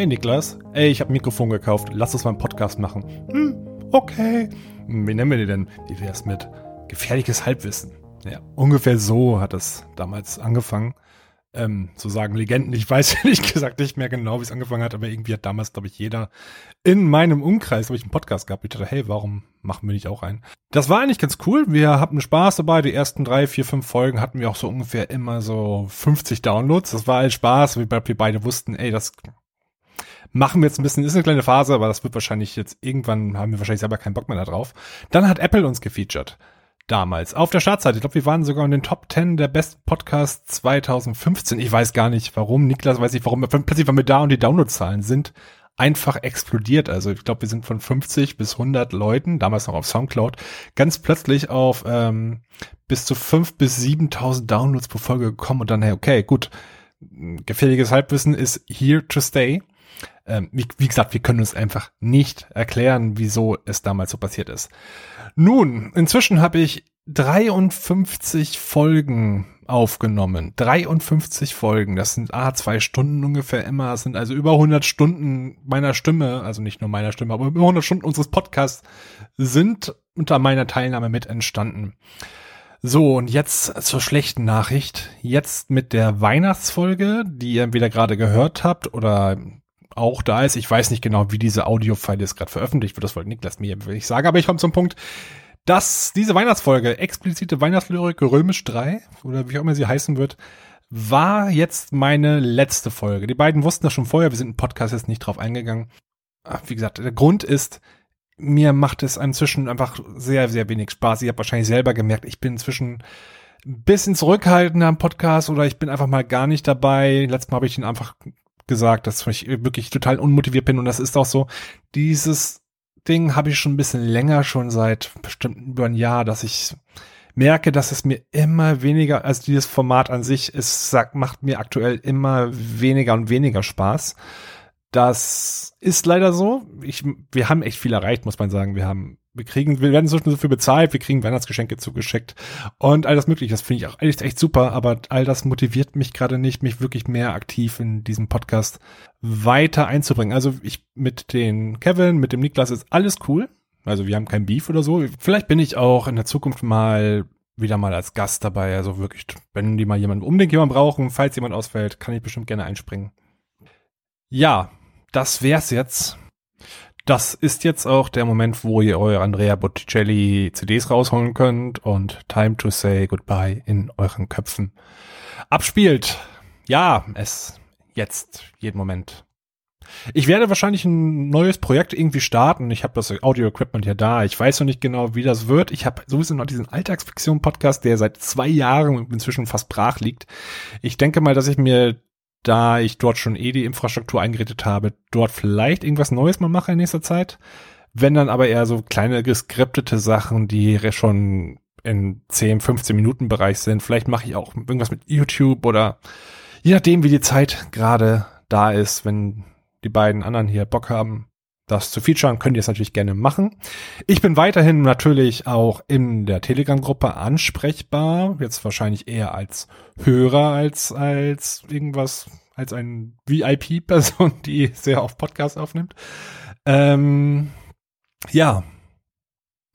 Hey Niklas, ey, ich habe ein Mikrofon gekauft, lass uns mal einen Podcast machen. Hm, okay. Hm, wie nennen wir den denn? Wie wär's mit gefährliches Halbwissen? Ja, ungefähr so hat es damals angefangen ähm, so sagen Legenden. Ich weiß ehrlich gesagt nicht mehr genau, wie es angefangen hat, aber irgendwie hat damals, glaube ich, jeder in meinem Umkreis, habe ich einen Podcast gehabt. Ich dachte, hey, warum machen wir nicht auch einen? Das war eigentlich ganz cool. Wir hatten Spaß dabei. Die ersten drei, vier, fünf Folgen hatten wir auch so ungefähr immer so 50 Downloads. Das war halt Spaß, wie wir beide wussten, ey, das machen wir jetzt ein bisschen, ist eine kleine Phase, aber das wird wahrscheinlich jetzt irgendwann, haben wir wahrscheinlich selber keinen Bock mehr da drauf. Dann hat Apple uns gefeatured damals auf der Startseite. Ich glaube, wir waren sogar in den Top 10 der besten Podcasts 2015. Ich weiß gar nicht warum. Niklas weiß nicht warum. Plötzlich waren wir da und die Downloadzahlen sind einfach explodiert. Also ich glaube, wir sind von 50 bis 100 Leuten, damals noch auf Soundcloud, ganz plötzlich auf ähm, bis zu 5 bis 7.000 Downloads pro Folge gekommen und dann, hey, okay, gut, gefährliches Halbwissen ist here to stay. Ähm, wie, wie gesagt, wir können uns einfach nicht erklären, wieso es damals so passiert ist. Nun, inzwischen habe ich 53 Folgen aufgenommen. 53 Folgen. Das sind ah, zwei Stunden ungefähr immer. Das sind also über 100 Stunden meiner Stimme, also nicht nur meiner Stimme, aber über 100 Stunden unseres Podcasts sind unter meiner Teilnahme mit entstanden. So, und jetzt zur schlechten Nachricht. Jetzt mit der Weihnachtsfolge, die ihr entweder gerade gehört habt oder auch da ist. Ich weiß nicht genau, wie diese Audio-File jetzt gerade veröffentlicht wird. Das wollte Niklas mir nicht sagen, aber ich komme zum Punkt, dass diese Weihnachtsfolge, explizite Weihnachtslyrik Römisch 3, oder wie auch immer sie heißen wird, war jetzt meine letzte Folge. Die beiden wussten das schon vorher, wir sind im Podcast jetzt nicht drauf eingegangen. Wie gesagt, der Grund ist, mir macht es inzwischen einfach sehr, sehr wenig Spaß. Ich habe wahrscheinlich selber gemerkt, ich bin inzwischen ein bisschen zurückhaltender am Podcast oder ich bin einfach mal gar nicht dabei. Letztes Mal habe ich ihn einfach gesagt, dass ich wirklich total unmotiviert bin und das ist auch so. Dieses Ding habe ich schon ein bisschen länger, schon seit bestimmt über ein Jahr, dass ich merke, dass es mir immer weniger, also dieses Format an sich, es sagt, macht mir aktuell immer weniger und weniger Spaß. Das ist leider so. Ich, wir haben echt viel erreicht, muss man sagen. Wir haben wir kriegen, wir werden so viel bezahlt, wir kriegen Weihnachtsgeschenke zugeschickt und all das mögliche. Das finde ich auch echt, echt super, aber all das motiviert mich gerade nicht, mich wirklich mehr aktiv in diesem Podcast weiter einzubringen. Also ich mit den Kevin, mit dem Niklas ist alles cool. Also wir haben kein Beef oder so. Vielleicht bin ich auch in der Zukunft mal wieder mal als Gast dabei. Also wirklich, wenn die mal jemanden unbedingt jemanden brauchen, falls jemand ausfällt, kann ich bestimmt gerne einspringen. Ja, das wär's jetzt das ist jetzt auch der Moment, wo ihr eure Andrea Botticelli CDs rausholen könnt und Time to Say Goodbye in euren Köpfen abspielt. Ja, es jetzt, jeden Moment. Ich werde wahrscheinlich ein neues Projekt irgendwie starten. Ich habe das Audio-Equipment ja da. Ich weiß noch nicht genau, wie das wird. Ich habe sowieso noch diesen Alltagsfiktion-Podcast, der seit zwei Jahren inzwischen fast brach liegt. Ich denke mal, dass ich mir da ich dort schon eh die Infrastruktur eingerichtet habe, dort vielleicht irgendwas Neues mal mache in nächster Zeit. Wenn dann aber eher so kleine geskriptete Sachen, die schon in 10, 15 Minuten Bereich sind. Vielleicht mache ich auch irgendwas mit YouTube oder je nachdem, wie die Zeit gerade da ist, wenn die beiden anderen hier Bock haben, das zu featuren, könnt ihr es natürlich gerne machen. Ich bin weiterhin natürlich auch in der Telegram-Gruppe ansprechbar. Jetzt wahrscheinlich eher als Hörer als als irgendwas, als ein VIP-Person, die sehr oft Podcasts aufnimmt. Ähm, ja.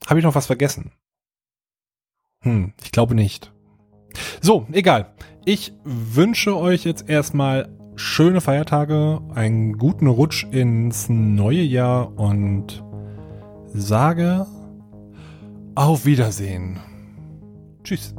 Habe ich noch was vergessen? Hm, ich glaube nicht. So, egal. Ich wünsche euch jetzt erstmal schöne Feiertage, einen guten Rutsch ins neue Jahr und sage auf Wiedersehen. Tschüss.